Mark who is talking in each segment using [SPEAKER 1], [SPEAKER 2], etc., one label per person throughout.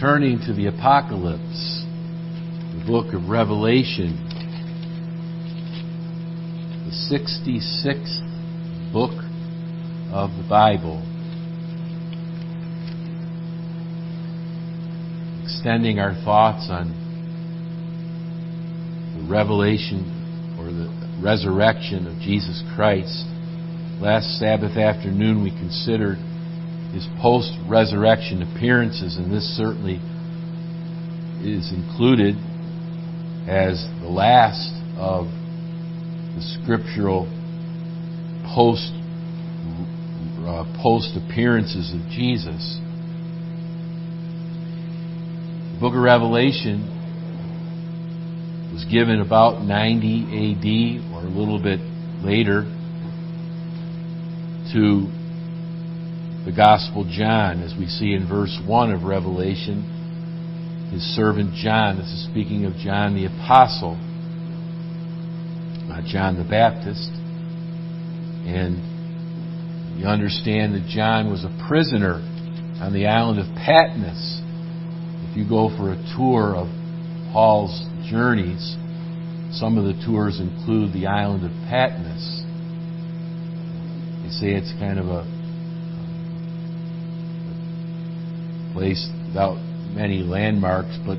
[SPEAKER 1] turning to the Apocalypse, the book of Revelation, the 66th book of the Bible. Extending our thoughts on the revelation or the resurrection of Jesus Christ. Last Sabbath afternoon we considered his post resurrection appearances, and this certainly is included as the last of the scriptural post uh, post appearances of Jesus. The book of Revelation was given about 90 AD or a little bit later to the Gospel John, as we see in verse 1 of Revelation. His servant John, this is speaking of John the Apostle, not John the Baptist. And you understand that John was a prisoner on the island of Patmos. If you go for a tour of Paul's journeys, some of the tours include the island of Patmos. They say it's kind of a place without many landmarks, but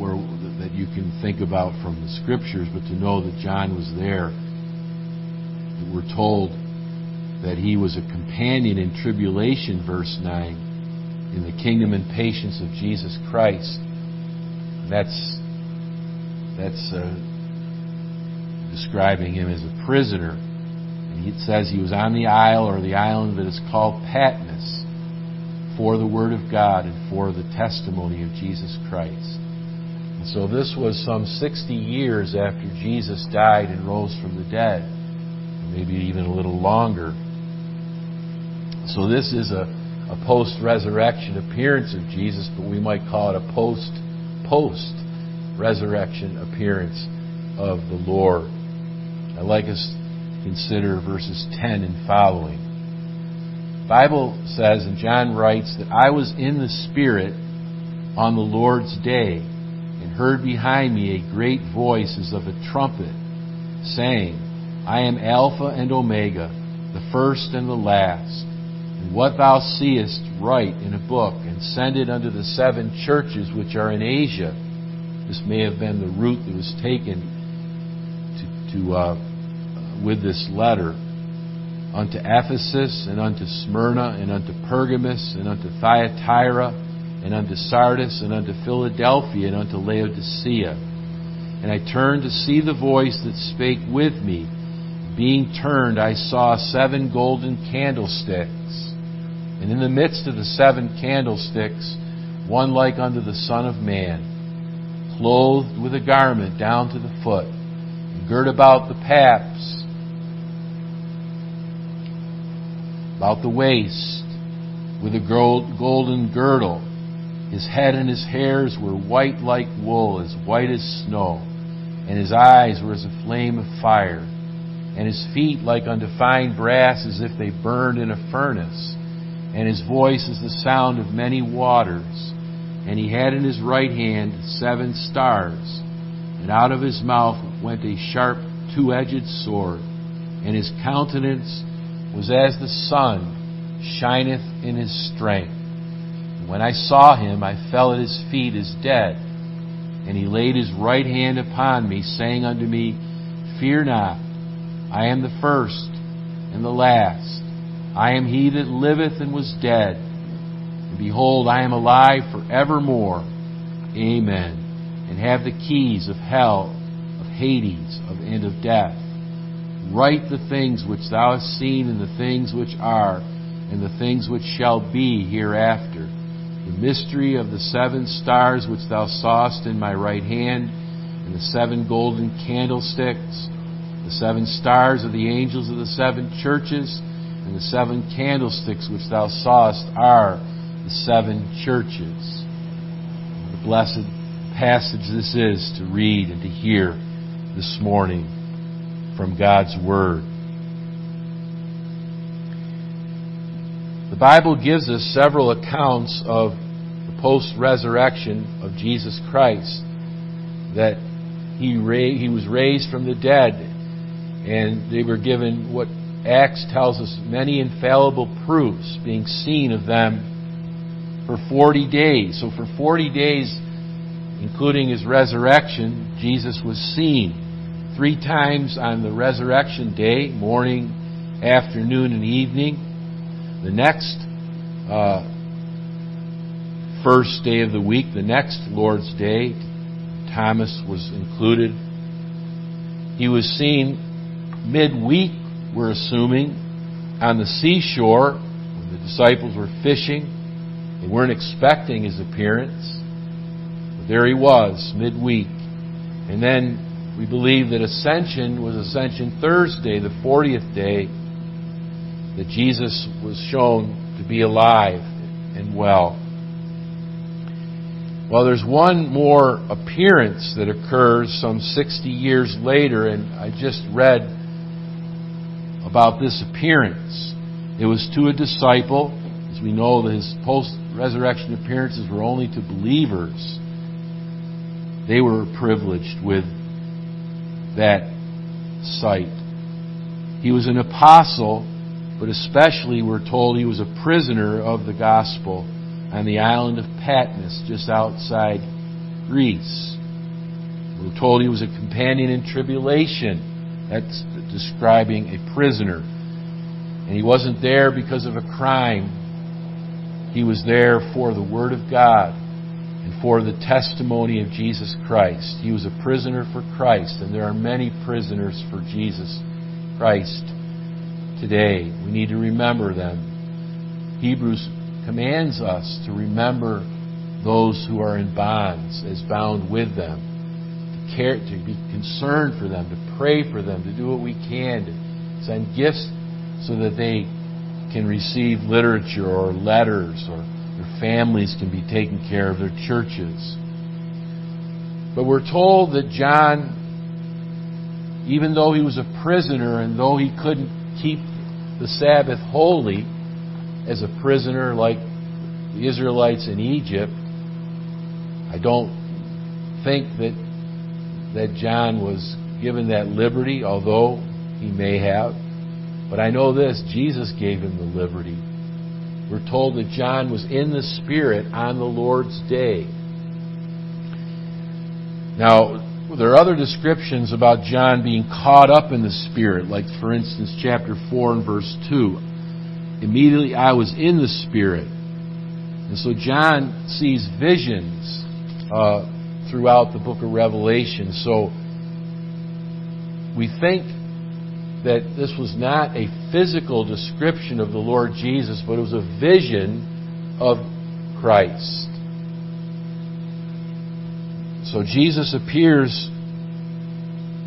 [SPEAKER 1] where, that you can think about from the scriptures, but to know that John was there. We're told that he was a companion in tribulation, verse 9, in the kingdom and patience of Jesus Christ. That's, that's uh, describing him as a prisoner. And it says he was on the isle or the island that is called Patmos for the Word of God and for the testimony of Jesus Christ. And so this was some 60 years after Jesus died and rose from the dead, maybe even a little longer. So this is a, a post resurrection appearance of Jesus, but we might call it a post post resurrection appearance of the Lord. I'd like us to consider verses 10 and following. Bible says, and John writes, that I was in the Spirit on the Lord's day, and heard behind me a great voice as of a trumpet, saying, I am Alpha and Omega, the first and the last. And what thou seest, write in a book, and send it unto the seven churches which are in Asia. This may have been the route that was taken to, to uh, with this letter unto Ephesus, and unto Smyrna, and unto Pergamos, and unto Thyatira, and unto Sardis, and unto Philadelphia, and unto Laodicea. And I turned to see the voice that spake with me. Being turned, I saw seven golden candlesticks. And in the midst of the seven candlesticks, one like unto the Son of Man, clothed with a garment down to the foot, and girt about the paps about the waist with a golden girdle. His head and his hairs were white like wool, as white as snow, and his eyes were as a flame of fire, and his feet like unto fine brass, as if they burned in a furnace, and his voice as the sound of many waters. And he had in his right hand seven stars, and out of his mouth went a sharp two edged sword, and his countenance was as the sun shineth in his strength. And when I saw him, I fell at his feet as dead. And he laid his right hand upon me, saying unto me, Fear not, I am the first and the last. I am he that liveth and was dead. And behold, I am alive for evermore. Amen. And have the keys of hell, of Hades, of, and of death. Write the things which thou hast seen, and the things which are, and the things which shall be hereafter. The mystery of the seven stars which thou sawest in my right hand, and the seven golden candlesticks, the seven stars of the angels of the seven churches, and the seven candlesticks which thou sawest are the seven churches. A blessed passage this is to read and to hear this morning from God's Word. The Bible gives us several accounts of the post resurrection of Jesus Christ that he, ra- he was raised from the dead, and they were given what Acts tells us many infallible proofs being seen of them for 40 days. So, for 40 days, including his resurrection, Jesus was seen three times on the resurrection day morning, afternoon, and evening. The next uh, first day of the week, the next Lord's Day, Thomas was included. He was seen midweek, we're assuming, on the seashore when the disciples were fishing. They weren't expecting his appearance. But there he was, midweek. And then we believe that Ascension was Ascension Thursday, the 40th day, that Jesus was shown to be alive and well. Well, there's one more appearance that occurs some 60 years later, and I just read about this appearance. It was to a disciple. As we know, his post resurrection appearances were only to believers. They were privileged with that sight. He was an apostle, but especially we're told he was a prisoner of the gospel on the island of Patmos, just outside Greece. We're told he was a companion in tribulation. That's describing a prisoner. And he wasn't there because of a crime. He was there for the Word of God and for the testimony of Jesus Christ. He was a prisoner for Christ, and there are many prisoners for Jesus Christ today. We need to remember them. Hebrews commands us to remember those who are in bonds as bound with them, to care, to be concerned for them, to pray for them, to do what we can to send gifts so that they can receive literature or letters or families can be taken care of, their churches. But we're told that John, even though he was a prisoner and though he couldn't keep the Sabbath holy, as a prisoner like the Israelites in Egypt, I don't think that that John was given that liberty, although he may have. But I know this Jesus gave him the liberty. We're told that John was in the Spirit on the Lord's day. Now, there are other descriptions about John being caught up in the Spirit, like, for instance, chapter 4 and verse 2. Immediately I was in the Spirit. And so John sees visions uh, throughout the book of Revelation. So we think that this was not a physical description of the Lord Jesus, but it was a vision of Christ. So Jesus appears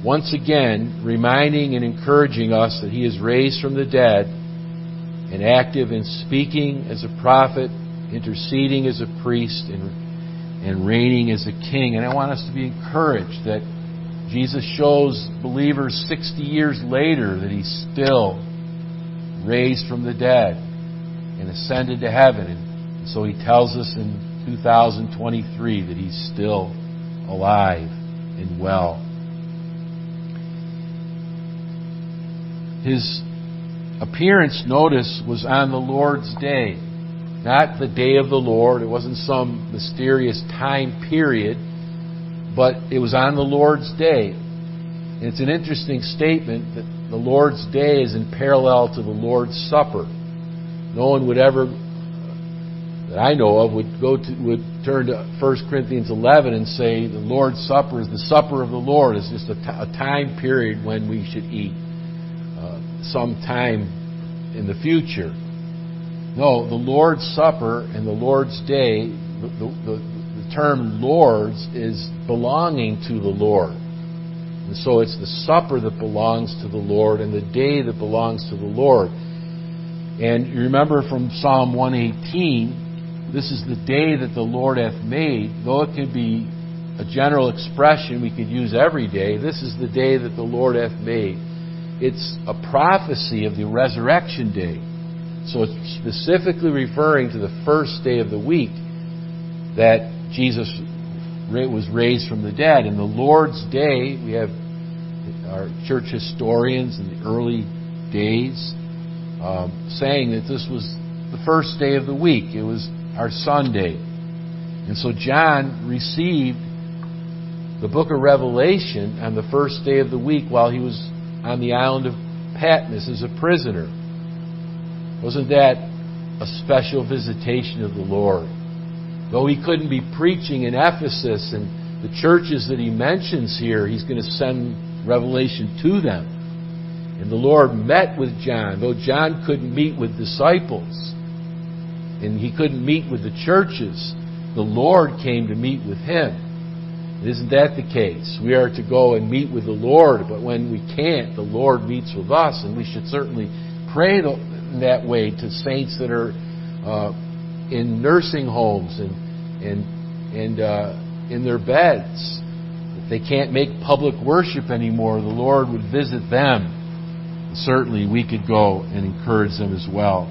[SPEAKER 1] once again, reminding and encouraging us that he is raised from the dead and active in speaking as a prophet, interceding as a priest, and, and reigning as a king. And I want us to be encouraged that Jesus shows believers 60 years later that he's still raised from the dead and ascended to heaven. And so he tells us in 2023 that he's still alive and well. His appearance, notice, was on the Lord's day, not the day of the Lord. It wasn't some mysterious time period, but it was on the Lord's day. And it's an interesting statement that the Lord's day is in parallel to the Lord's Supper. No one would ever that I know of would go to would turn to 1 Corinthians 11 and say the Lord's Supper is the supper of the Lord. It's just a, t- a time period when we should eat uh, some time in the future. No, the Lord's Supper and the Lord's Day, the, the term Lord's is belonging to the Lord. And so it's the supper that belongs to the Lord and the day that belongs to the Lord. And you remember from Psalm 118, this is the day that the Lord hath made. Though it could be a general expression we could use every day, this is the day that the Lord hath made. It's a prophecy of the resurrection day. So it's specifically referring to the first day of the week. that Jesus was raised from the dead. In the Lord's Day, we have our church historians in the early days um, saying that this was the first day of the week. It was our Sunday. And so John received the book of Revelation on the first day of the week while he was on the island of Patmos as a prisoner. Wasn't that a special visitation of the Lord? Though he couldn't be preaching in Ephesus and the churches that he mentions here, he's going to send revelation to them. And the Lord met with John, though John couldn't meet with disciples and he couldn't meet with the churches. The Lord came to meet with him. Isn't that the case? We are to go and meet with the Lord, but when we can't, the Lord meets with us, and we should certainly pray that way to saints that are uh, in nursing homes and and and uh, in their beds. If they can't make public worship anymore, the Lord would visit them. Certainly, we could go and encourage them as well.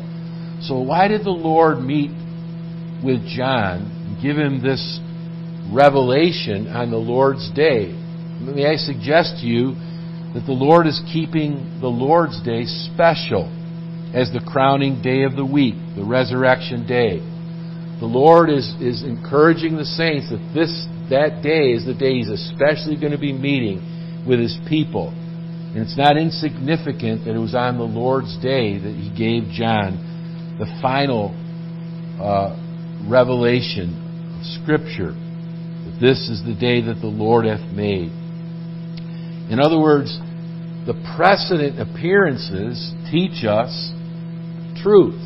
[SPEAKER 1] So, why did the Lord meet with John and give him this revelation on the Lord's day? May I suggest to you that the Lord is keeping the Lord's day special as the crowning day of the week, the resurrection day. The Lord is, is encouraging the saints that this that day is the day He's especially going to be meeting with His people. And it's not insignificant that it was on the Lord's day that He gave John the final uh, revelation of Scripture that this is the day that the Lord hath made. In other words, the precedent appearances teach us truth.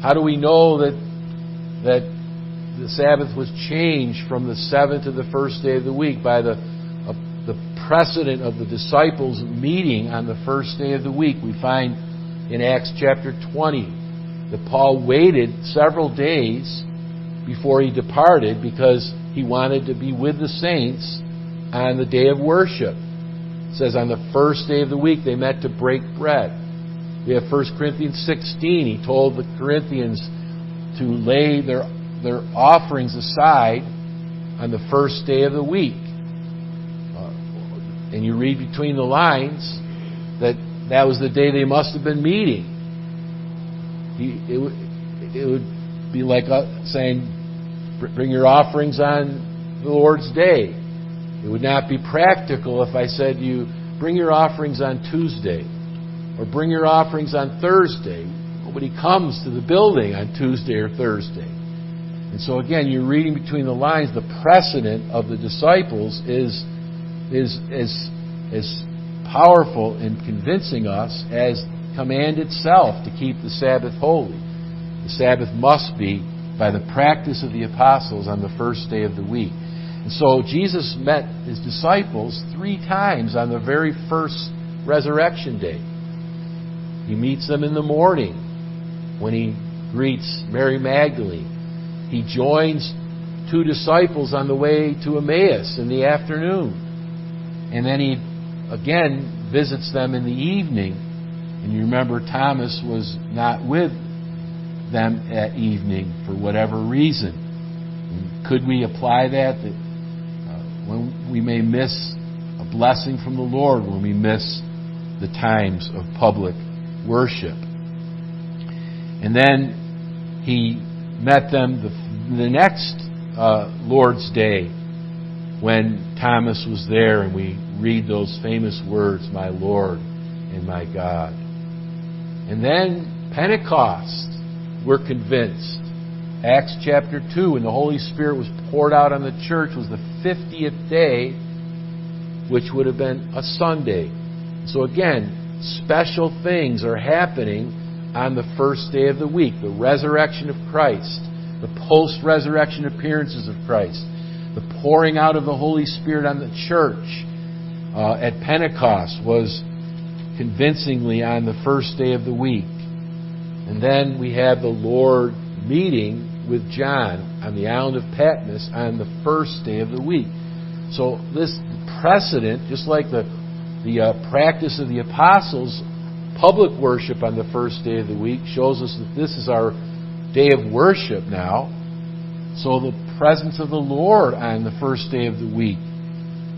[SPEAKER 1] How do we know that that the Sabbath was changed from the seventh to the first day of the week by the uh, the precedent of the disciples meeting on the first day of the week. We find in Acts chapter 20 that Paul waited several days before he departed because he wanted to be with the saints on the day of worship. It says on the first day of the week they met to break bread. We have 1 Corinthians 16. He told the Corinthians to lay their, their offerings aside on the first day of the week. Uh, and you read between the lines that that was the day they must have been meeting. He, it, it would be like saying, bring your offerings on the Lord's day. It would not be practical if I said to you, bring your offerings on Tuesday or bring your offerings on Thursday. Nobody comes to the building on Tuesday or Thursday. And so again, you're reading between the lines. The precedent of the disciples is is as as powerful in convincing us as command itself to keep the Sabbath holy. The Sabbath must be by the practice of the apostles on the first day of the week. And so Jesus met his disciples three times on the very first resurrection day. He meets them in the morning when he greets Mary Magdalene. He joins two disciples on the way to Emmaus in the afternoon. And then he again visits them in the evening. And you remember Thomas was not with them at evening for whatever reason. And could we apply that? That uh, when we may miss a blessing from the Lord when we miss the times of public worship. And then he met them the, the next uh, Lord's Day when Thomas was there, and we read those famous words, My Lord and my God. And then Pentecost, we're convinced. Acts chapter 2, when the Holy Spirit was poured out on the church, was the 50th day, which would have been a Sunday. So again, special things are happening on the first day of the week, the resurrection of Christ, the post resurrection appearances of Christ, the pouring out of the Holy Spirit on the church uh, at Pentecost was convincingly on the first day of the week. And then we have the Lord meeting with John on the island of Patmos on the first day of the week. So this precedent, just like the the uh, practice of the apostles public worship on the first day of the week shows us that this is our day of worship now. So the presence of the Lord on the first day of the week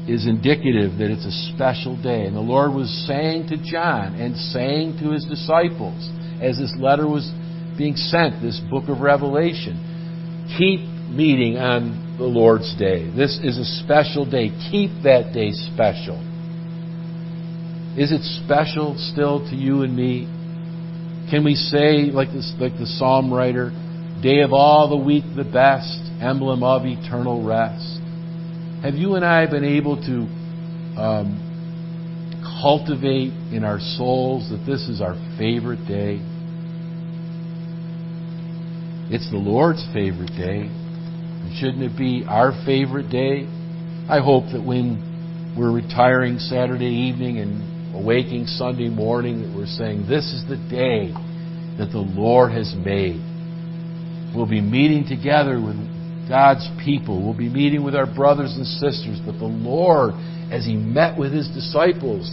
[SPEAKER 1] is indicative that it's a special day. And the Lord was saying to John and saying to his disciples as this letter was being sent, this book of Revelation, keep meeting on the Lord's day. This is a special day. Keep that day special. Is it special still to you and me? Can we say, like, this, like the psalm writer, day of all the week the best, emblem of eternal rest? Have you and I been able to um, cultivate in our souls that this is our favorite day? It's the Lord's favorite day. And shouldn't it be our favorite day? I hope that when we're retiring Saturday evening and awaking Sunday morning, that we're saying, This is the day that the Lord has made. We'll be meeting together with God's people. We'll be meeting with our brothers and sisters. But the Lord, as He met with His disciples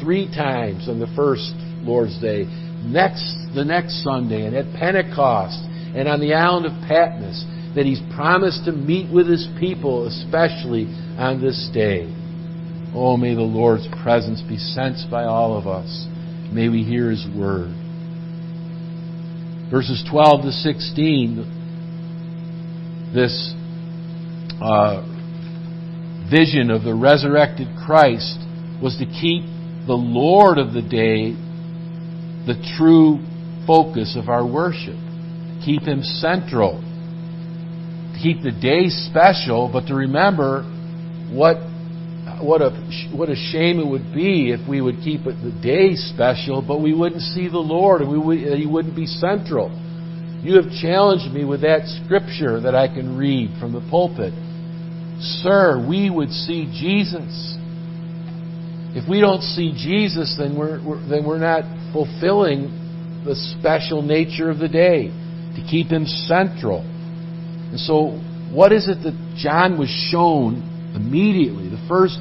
[SPEAKER 1] three times on the first Lord's Day, next the next Sunday, and at Pentecost, and on the island of Patmos, that He's promised to meet with His people, especially on this day. Oh, may the Lord's presence be sensed by all of us. May we hear His word. Verses 12 to 16 this uh, vision of the resurrected Christ was to keep the Lord of the day the true focus of our worship. Keep Him central. Keep the day special, but to remember what what a what a shame it would be if we would keep it the day special, but we wouldn't see the Lord and we would, uh, He wouldn't be central. You have challenged me with that scripture that I can read from the pulpit. Sir, we would see Jesus. If we don't see Jesus, then we're, we're, then we're not fulfilling the special nature of the day to keep him central. And so, what is it that John was shown immediately? The first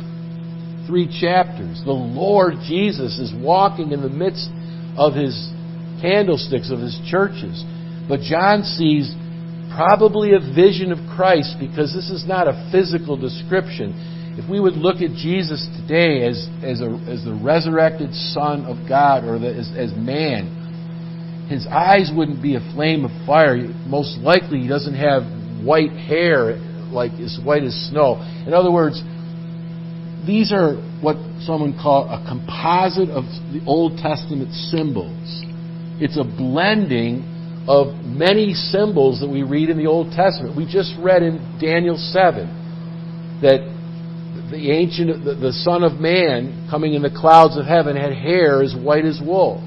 [SPEAKER 1] three chapters. The Lord Jesus is walking in the midst of his candlesticks, of his churches. But John sees probably a vision of Christ because this is not a physical description. If we would look at Jesus today as, as, a, as the resurrected Son of God or the, as, as man, his eyes wouldn't be a flame of fire. Most likely, he doesn't have white hair like as white as snow. In other words, these are what someone call a composite of the Old Testament symbols. It's a blending of many symbols that we read in the Old Testament. We just read in Daniel 7 that the ancient, the, Son of Man coming in the clouds of heaven had hair as white as wool.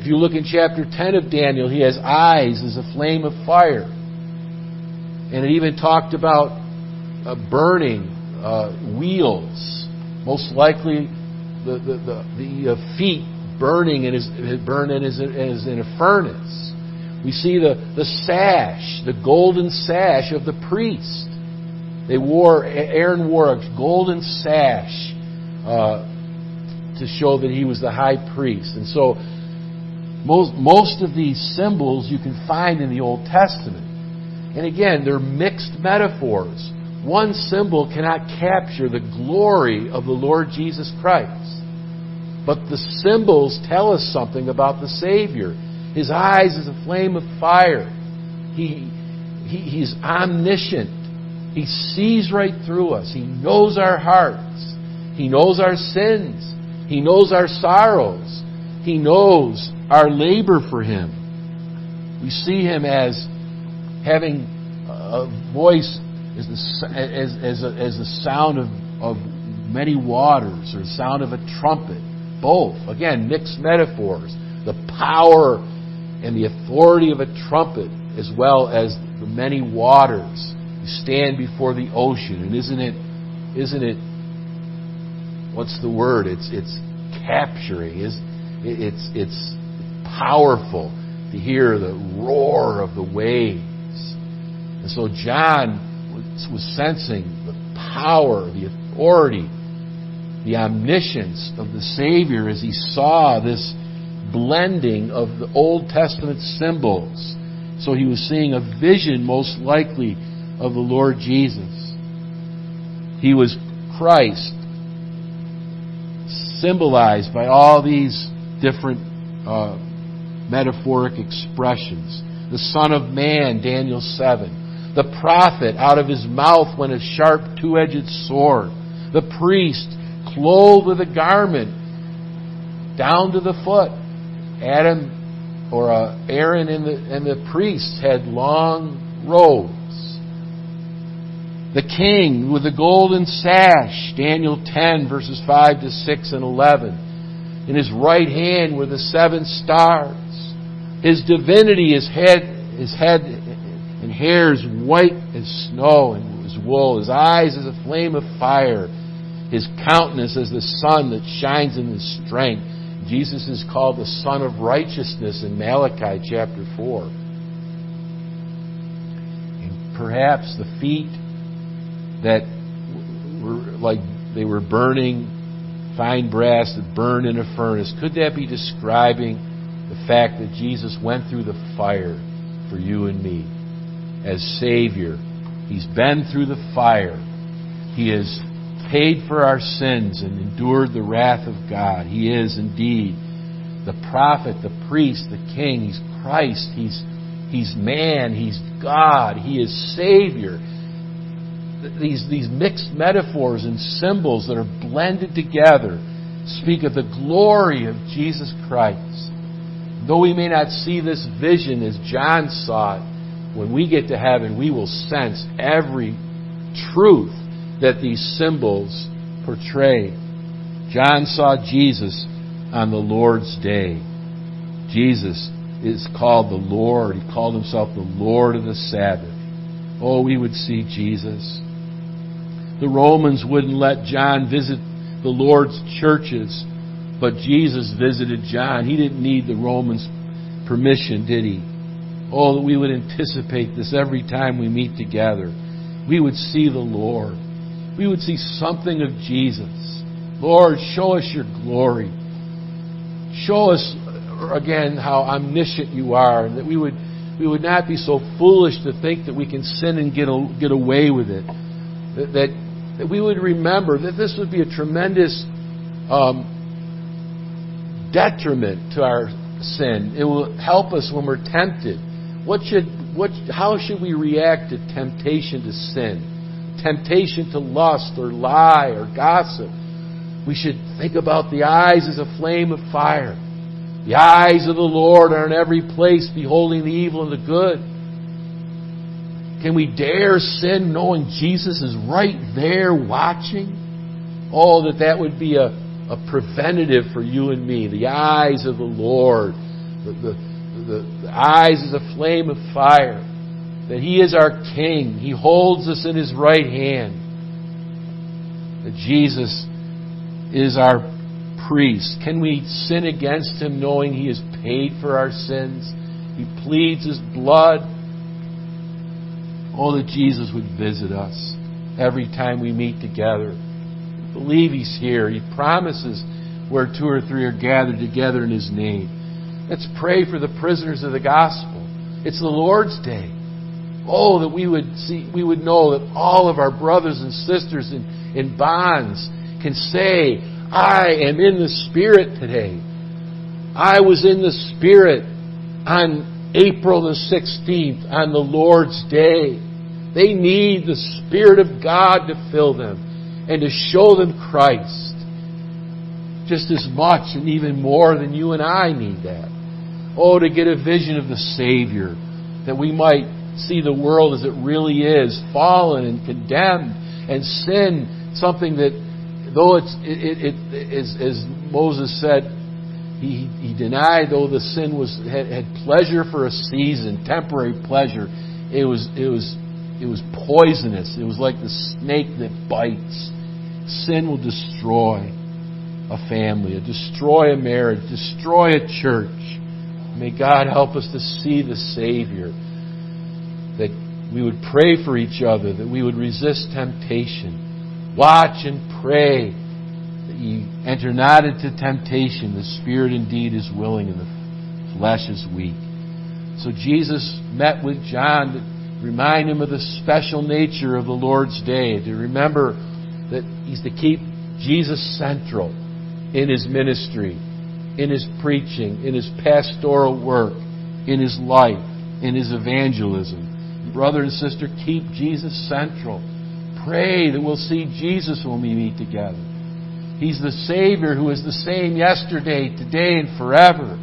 [SPEAKER 1] If you look in chapter 10 of Daniel, he has eyes as a flame of fire. And it even talked about uh, burning uh, wheels. Most likely, the, the, the, the uh, feet burning and is, burning as, as in a furnace. We see the, the sash, the golden sash of the priest. They wore, Aaron wore a golden sash uh, to show that he was the high priest. And so, most, most of these symbols you can find in the Old Testament. And again, they're mixed metaphors. One symbol cannot capture the glory of the Lord Jesus Christ. But the symbols tell us something about the Savior. His eyes is a flame of fire. He, he, he's omniscient. He sees right through us. He knows our hearts. He knows our sins. He knows our sorrows. He knows our labor for Him. We see Him as having a voice as the, as, as, as the sound of, of many waters or the sound of a trumpet. Both. Again, mixed metaphors. The power and the authority of a trumpet as well as the many waters. You stand before the ocean, and isn't it, isn't it, what's the word? It's, it's capturing. It's, it's, it's powerful to hear the roar of the waves. And so John was, sensing the power, the authority, the omniscience of the Savior as he saw this blending of the Old Testament symbols. So he was seeing a vision, most likely, of the Lord Jesus. He was Christ, symbolized by all these different uh, metaphoric expressions. The Son of Man, Daniel 7. The prophet, out of his mouth went a sharp two edged sword. The priest, clothed with a garment down to the foot. Adam or uh, Aaron and the, and the priests had long robes. The king with the golden sash, Daniel 10, verses 5 to 6 and 11. In his right hand were the seven stars. His divinity, his head, his head hair is white as snow and his wool. His eyes as a flame of fire. His countenance as the sun that shines in his strength. Jesus is called the Sun of Righteousness in Malachi chapter 4. And perhaps the feet that were like they were burning fine brass that burned in a furnace. Could that be describing the fact that Jesus went through the fire for you and me as Savior? He's been through the fire. He has paid for our sins and endured the wrath of God. He is indeed the prophet, the priest, the king. He's Christ. He's, he's man. He's God. He is Savior these, these mixed metaphors and symbols that are blended together speak of the glory of Jesus Christ. Though we may not see this vision as John saw it, when we get to heaven, we will sense every truth that these symbols portray. John saw Jesus on the Lord's day. Jesus is called the Lord. He called himself the Lord of the Sabbath. Oh, we would see Jesus. The Romans wouldn't let John visit the Lord's churches, but Jesus visited John. He didn't need the Romans' permission, did he? Oh, that we would anticipate this every time we meet together. We would see the Lord. We would see something of Jesus. Lord, show us your glory. Show us again how omniscient you are, and that we would we would not be so foolish to think that we can sin and get a, get away with it. That, that that we would remember that this would be a tremendous um, detriment to our sin. It will help us when we're tempted. What should, what, how should we react to temptation to sin? Temptation to lust or lie or gossip. We should think about the eyes as a flame of fire. The eyes of the Lord are in every place, beholding the evil and the good. Can we dare sin knowing Jesus is right there watching? Oh, that that would be a, a preventative for you and me. The eyes of the Lord, the, the, eyes as a flame of fire. That He is our King. He holds us in His right hand. That Jesus is our priest. Can we sin against Him knowing He has paid for our sins? He pleads His blood. Oh, that Jesus would visit us every time we meet together. Believe He's here. He promises where two or three are gathered together in His name. Let's pray for the prisoners of the gospel. It's the Lord's day. Oh, that we would see, we would know that all of our brothers and sisters in, in bonds can say, I am in the Spirit today. I was in the Spirit on April the 16th, on the Lord's day. They need the Spirit of God to fill them and to show them Christ. Just as much and even more than you and I need that. Oh, to get a vision of the Savior, that we might see the world as it really is, fallen and condemned, and sin, something that, though it's, it, it, as Moses said, he, he denied, though the sin was had, had pleasure for a season, temporary pleasure, it was, it was it was poisonous. It was like the snake that bites. Sin will destroy a family, destroy a marriage, destroy a church. May God help us to see the Savior. That we would pray for each other, that we would resist temptation. Watch and pray that ye enter not into temptation. The spirit indeed is willing and the flesh is weak. So Jesus met with John to Remind him of the special nature of the Lord's day. To remember that he's to keep Jesus central in his ministry, in his preaching, in his pastoral work, in his life, in his evangelism. Brother and sister, keep Jesus central. Pray that we'll see Jesus when we meet together. He's the Savior who is the same yesterday, today, and forever.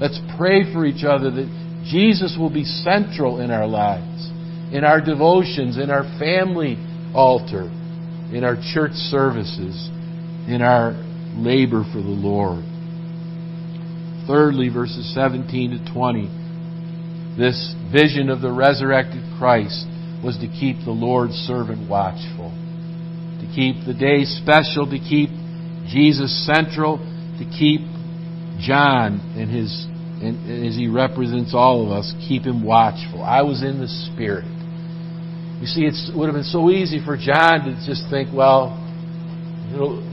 [SPEAKER 1] Let's pray for each other that Jesus will be central in our lives, in our devotions, in our family altar, in our church services, in our labor for the Lord. Thirdly, verses 17 to 20, this vision of the resurrected Christ was to keep the Lord's servant watchful, to keep the day special, to keep Jesus central, to keep John and his and as he represents all of us, keep him watchful. I was in the Spirit. You see, it would have been so easy for John to just think, well,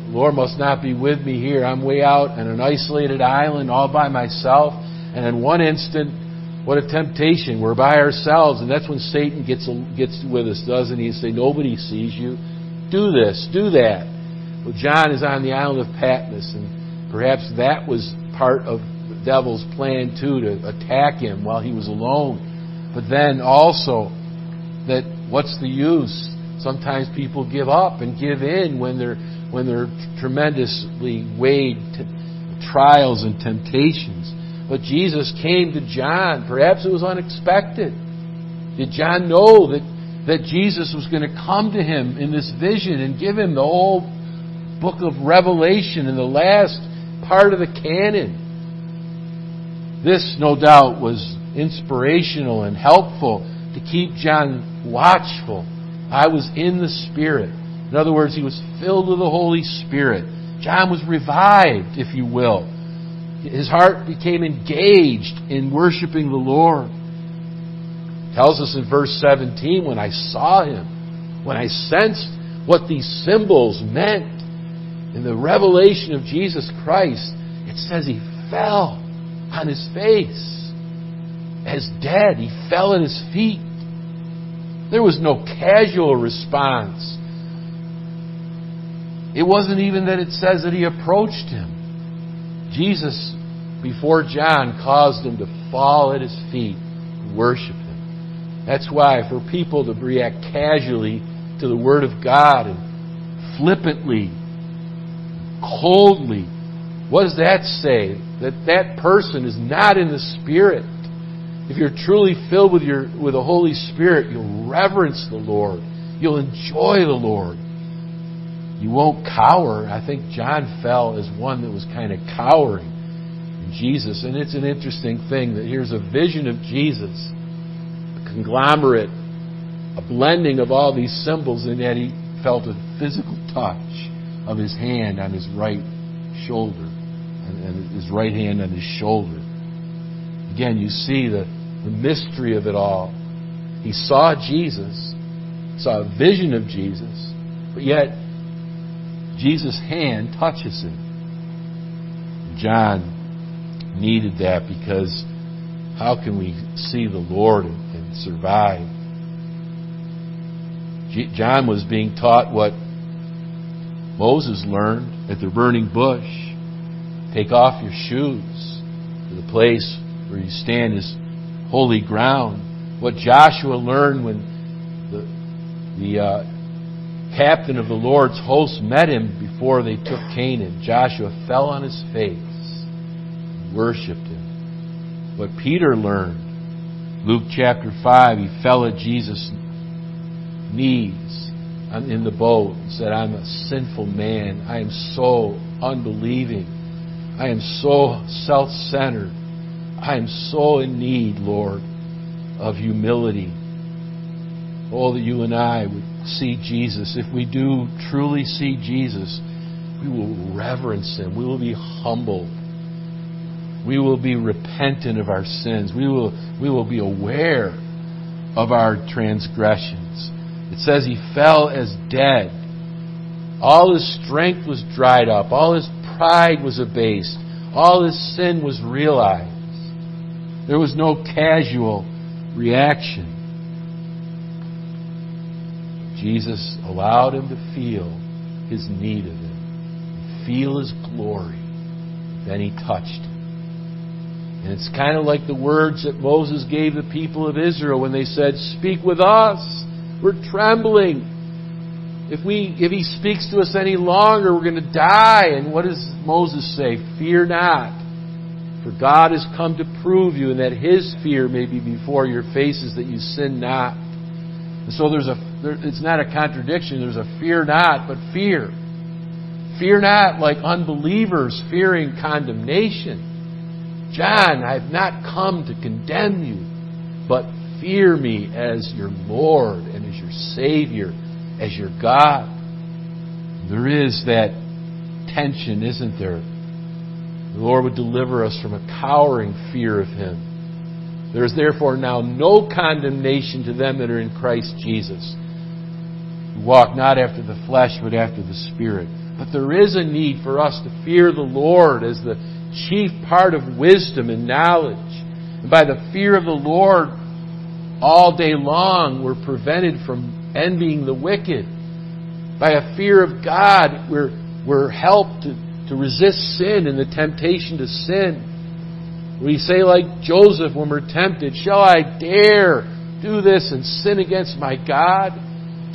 [SPEAKER 1] Lord must not be with me here. I'm way out on an isolated island all by myself. And in one instant, what a temptation. We're by ourselves. And that's when Satan gets, gets with us, doesn't he? He say, nobody sees you. Do this, do that. Well, John is on the island of Patmos, and perhaps that was part of the devil's plan too, to attack him while he was alone. But then also, that what's the use? Sometimes people give up and give in when they're when they're tremendously weighed trials and temptations. But Jesus came to John. Perhaps it was unexpected. Did John know that, that Jesus was going to come to him in this vision and give him the whole book of Revelation and the last part of the canon? This, no doubt, was inspirational and helpful to keep John watchful. I was in the Spirit. In other words, he was filled with the Holy Spirit. John was revived, if you will. His heart became engaged in worshiping the Lord. Tells us in verse 17, when I saw him, when I sensed what these symbols meant in the revelation of Jesus Christ, it says he fell on his face as dead. He fell at his feet. There was no casual response. It wasn't even that it says that he approached him. Jesus, before John, caused him to fall at his feet and worship him. That's why for people to react casually to the Word of God and flippantly, coldly, what does that say? That that person is not in the Spirit. If you're truly filled with your with the Holy Spirit, you'll reverence the Lord. You'll enjoy the Lord. You won't cower. I think John fell as one that was kind of cowering in Jesus. And it's an interesting thing that here's a vision of Jesus, a conglomerate, a blending of all these symbols, and yet he felt a physical touch of his hand on his right shoulder, and his right hand on his shoulder. Again, you see the, the mystery of it all. He saw Jesus, saw a vision of Jesus, but yet Jesus' hand touches him. John needed that because how can we see the Lord and survive? John was being taught what Moses learned at the burning bush. Take off your shoes. The place where you stand is holy ground. What Joshua learned when the, the uh, captain of the Lord's host met him before they took Canaan. Joshua fell on his face, worshiped him. What Peter learned, Luke chapter 5, he fell at Jesus' knees in the boat and said, I'm a sinful man. I am so unbelieving. I am so self centered. I am so in need, Lord, of humility. Oh, that you and I would see Jesus, if we do truly see Jesus, we will reverence Him. We will be humble. We will be repentant of our sins. We will, we will be aware of our transgressions. It says He fell as dead. All His strength was dried up. All His pride was abased. All His sin was realized. There was no casual reaction. Jesus allowed him to feel his need of him, feel his glory. Then he touched him. And it's kind of like the words that Moses gave the people of Israel when they said, Speak with us. We're trembling. If we if he speaks to us any longer, we're going to die. And what does Moses say? Fear not. For God has come to prove you, and that His fear may be before your faces, that you sin not. And so there's a, there, it's not a contradiction. There's a fear not, but fear. Fear not like unbelievers fearing condemnation. John, I have not come to condemn you, but fear me as your Lord and as your Savior, as your God. There is that tension, isn't there? The Lord would deliver us from a cowering fear of Him. There is therefore now no condemnation to them that are in Christ Jesus, walk not after the flesh, but after the Spirit. But there is a need for us to fear the Lord as the chief part of wisdom and knowledge. And by the fear of the Lord, all day long, we're prevented from envying the wicked. By a fear of God, we're, we're helped to to resist sin and the temptation to sin. We say, like Joseph, when we're tempted, Shall I dare do this and sin against my God?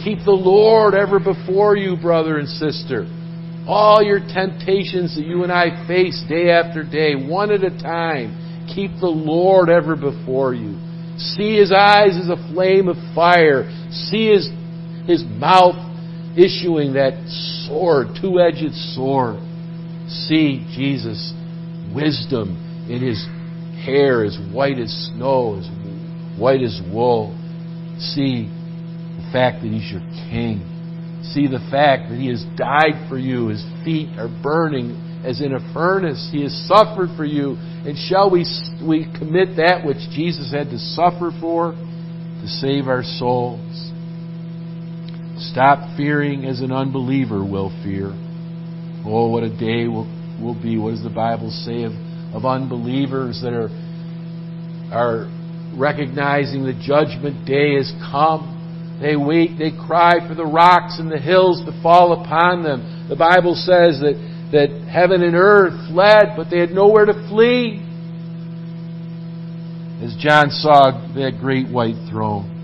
[SPEAKER 1] Keep the Lord ever before you, brother and sister. All your temptations that you and I face day after day, one at a time, keep the Lord ever before you. See his eyes as a flame of fire. See his, his mouth issuing that sword, two edged sword see Jesus' wisdom in his hair as white as snow, as white as wool. See fact that he's your king. See the fact that he has died for you. His feet are burning as in a furnace. He has suffered for you. And shall we, we commit that which Jesus had to suffer for to save our souls? Stop fearing as an unbeliever will fear. Oh, what a day will, will be. What does the Bible say of, of unbelievers that are, are recognizing the judgment day has come? They wait, they cry for the rocks and the hills to fall upon them. The Bible says that, that heaven and earth fled, but they had nowhere to flee. As John saw that great white throne,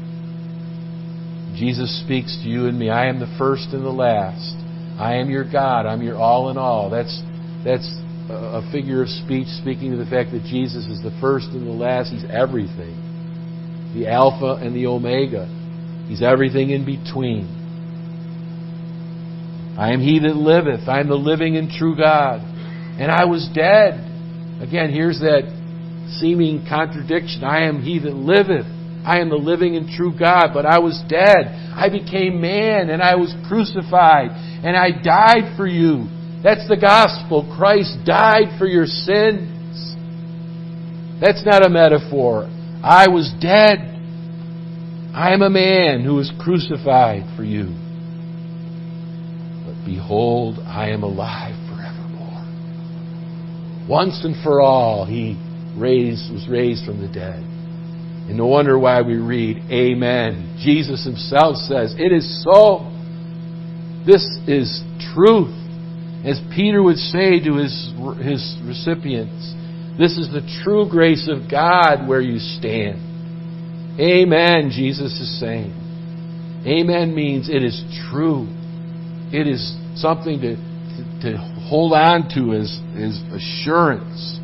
[SPEAKER 1] Jesus speaks to you and me. I am the first and the last. I am your God. I'm your all in all. That's, that's a figure of speech speaking to the fact that Jesus is the first and the last. He's everything. The Alpha and the Omega. He's everything in between. I am he that liveth. I am the living and true God. And I was dead. Again, here's that seeming contradiction. I am he that liveth. I am the living and true God, but I was dead. I became man and I was crucified and I died for you. That's the gospel. Christ died for your sins. That's not a metaphor. I was dead. I am a man who was crucified for you. But behold, I am alive forevermore. Once and for all, he raised, was raised from the dead. And no wonder why we read, Amen. Jesus himself says, It is so. This is truth. As Peter would say to his, his recipients, this is the true grace of God where you stand. Amen, Jesus is saying. Amen means it is true. It is something to, to, to hold on to as, as assurance.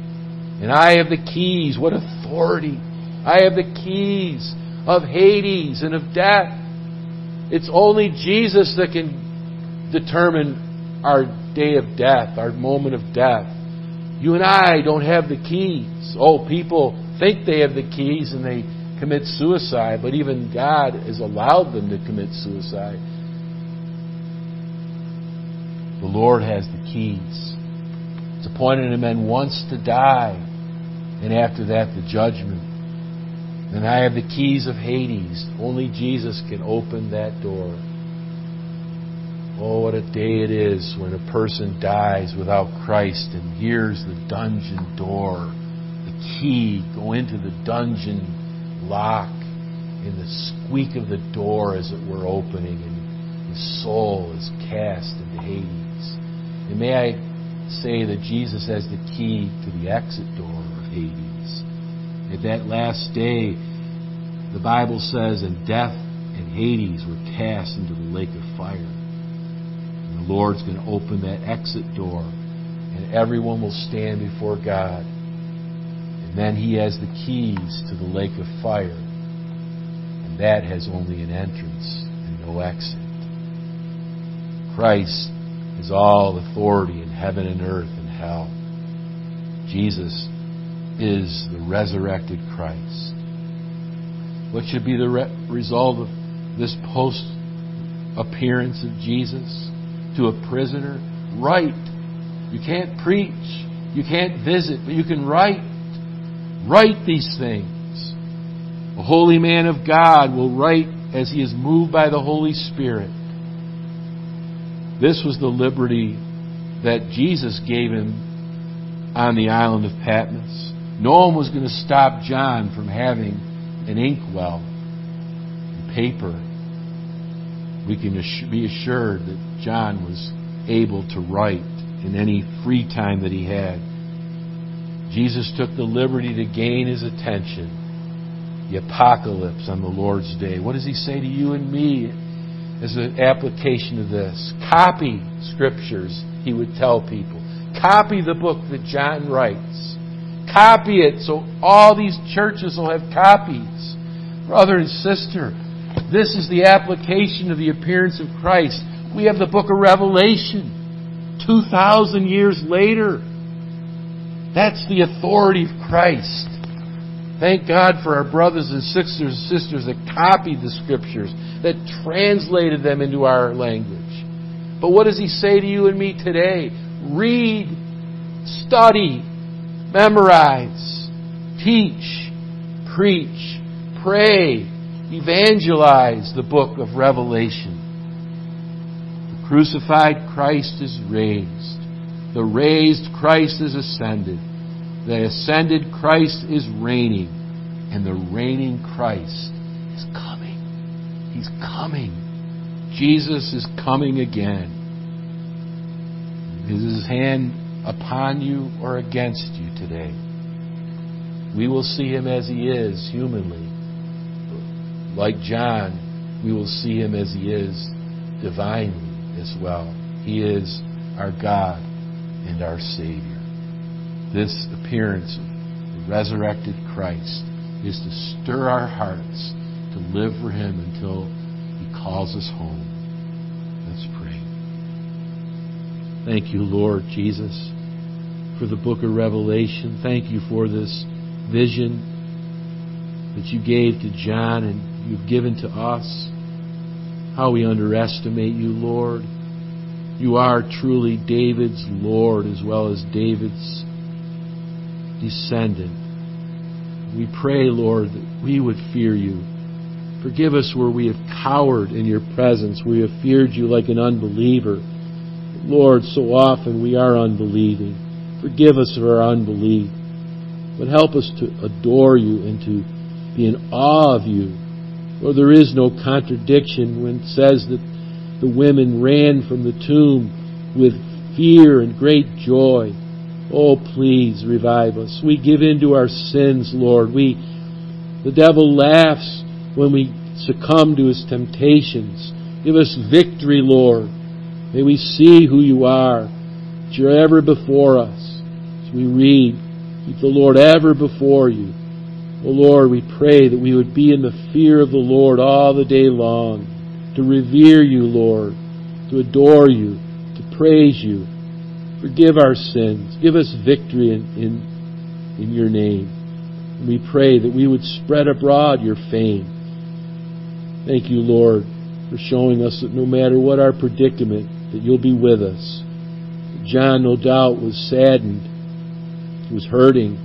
[SPEAKER 1] And I have the keys. What authority! I have the keys of Hades and of death. It's only Jesus that can determine our day of death, our moment of death. You and I don't have the keys. Oh, people think they have the keys and they commit suicide, but even God has allowed them to commit suicide. The Lord has the keys. It's appointed to men once to die, and after that, the judgment. And I have the keys of Hades. Only Jesus can open that door. Oh, what a day it is when a person dies without Christ and hears the dungeon door, the key go into the dungeon lock, and the squeak of the door as it were opening, and his soul is cast into Hades. And may I say that Jesus has the key to the exit door of Hades. At that last day, the Bible says, and death and Hades were cast into the lake of fire. And the Lord's going to open that exit door, and everyone will stand before God. And then He has the keys to the lake of fire. And that has only an entrance and no exit. Christ has all authority in heaven and earth and hell. Jesus is the resurrected Christ. What should be the re- result of this post appearance of Jesus to a prisoner? Write. You can't preach. You can't visit, but you can write. Write these things. A holy man of God will write as he is moved by the Holy Spirit. This was the liberty that Jesus gave him on the island of Patmos. No one was going to stop John from having an inkwell and paper. We can be assured that John was able to write in any free time that he had. Jesus took the liberty to gain his attention. The apocalypse on the Lord's day. What does he say to you and me as an application of this? Copy scriptures, he would tell people. Copy the book that John writes. Copy it so all these churches will have copies. Brother and sister, this is the application of the appearance of Christ. We have the book of Revelation. 2,000 years later. That's the authority of Christ. Thank God for our brothers and sisters, sisters that copied the scriptures, that translated them into our language. But what does he say to you and me today? Read, study, memorize, teach, preach, pray, evangelize the book of Revelation. The crucified Christ is raised. The raised Christ is ascended. The ascended Christ is reigning. And the reigning Christ is coming. He's coming. Jesus is coming again. Is his hand upon you or against you today? We will see him as he is humanly. Like John, we will see him as he is divinely as well. He is our God and our Savior. This appearance of the resurrected Christ is to stir our hearts to live for him until he calls us home. Let's pray. Thank you, Lord Jesus, for the book of Revelation. Thank you for this vision that you gave to John and you've given to us. How we underestimate you, Lord. You are truly David's Lord as well as David's descendant. We pray, Lord, that we would fear you. Forgive us where we have cowered in your presence, we have feared you like an unbeliever. Lord, so often we are unbelieving. Forgive us of our unbelief. But help us to adore you and to be in awe of you. For there is no contradiction when it says that the women ran from the tomb with fear and great joy. Oh, please revive us. We give in to our sins, Lord. We, the devil laughs when we succumb to his temptations. Give us victory, Lord. May we see who you are, that you're ever before us. As we read, keep the Lord ever before you. Oh Lord, we pray that we would be in the fear of the Lord all the day long, to revere you, Lord, to adore you, to praise you. Forgive our sins. Give us victory in, in, in your name. And we pray that we would spread abroad your fame. Thank you, Lord, for showing us that no matter what our predicament, that you'll be with us. John, no doubt, was saddened. He was hurting.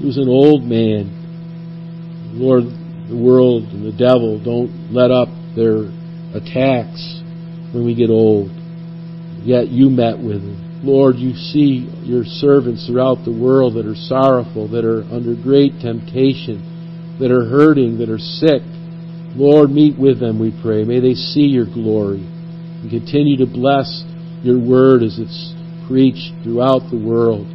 [SPEAKER 1] He was an old man. Lord, the world and the devil don't let up their attacks when we get old. Yet you met with him. Lord, you see your servants throughout the world that are sorrowful, that are under great temptation, that are hurting, that are sick. Lord, meet with them, we pray. May they see your glory. And continue to bless your word as it's preached throughout the world.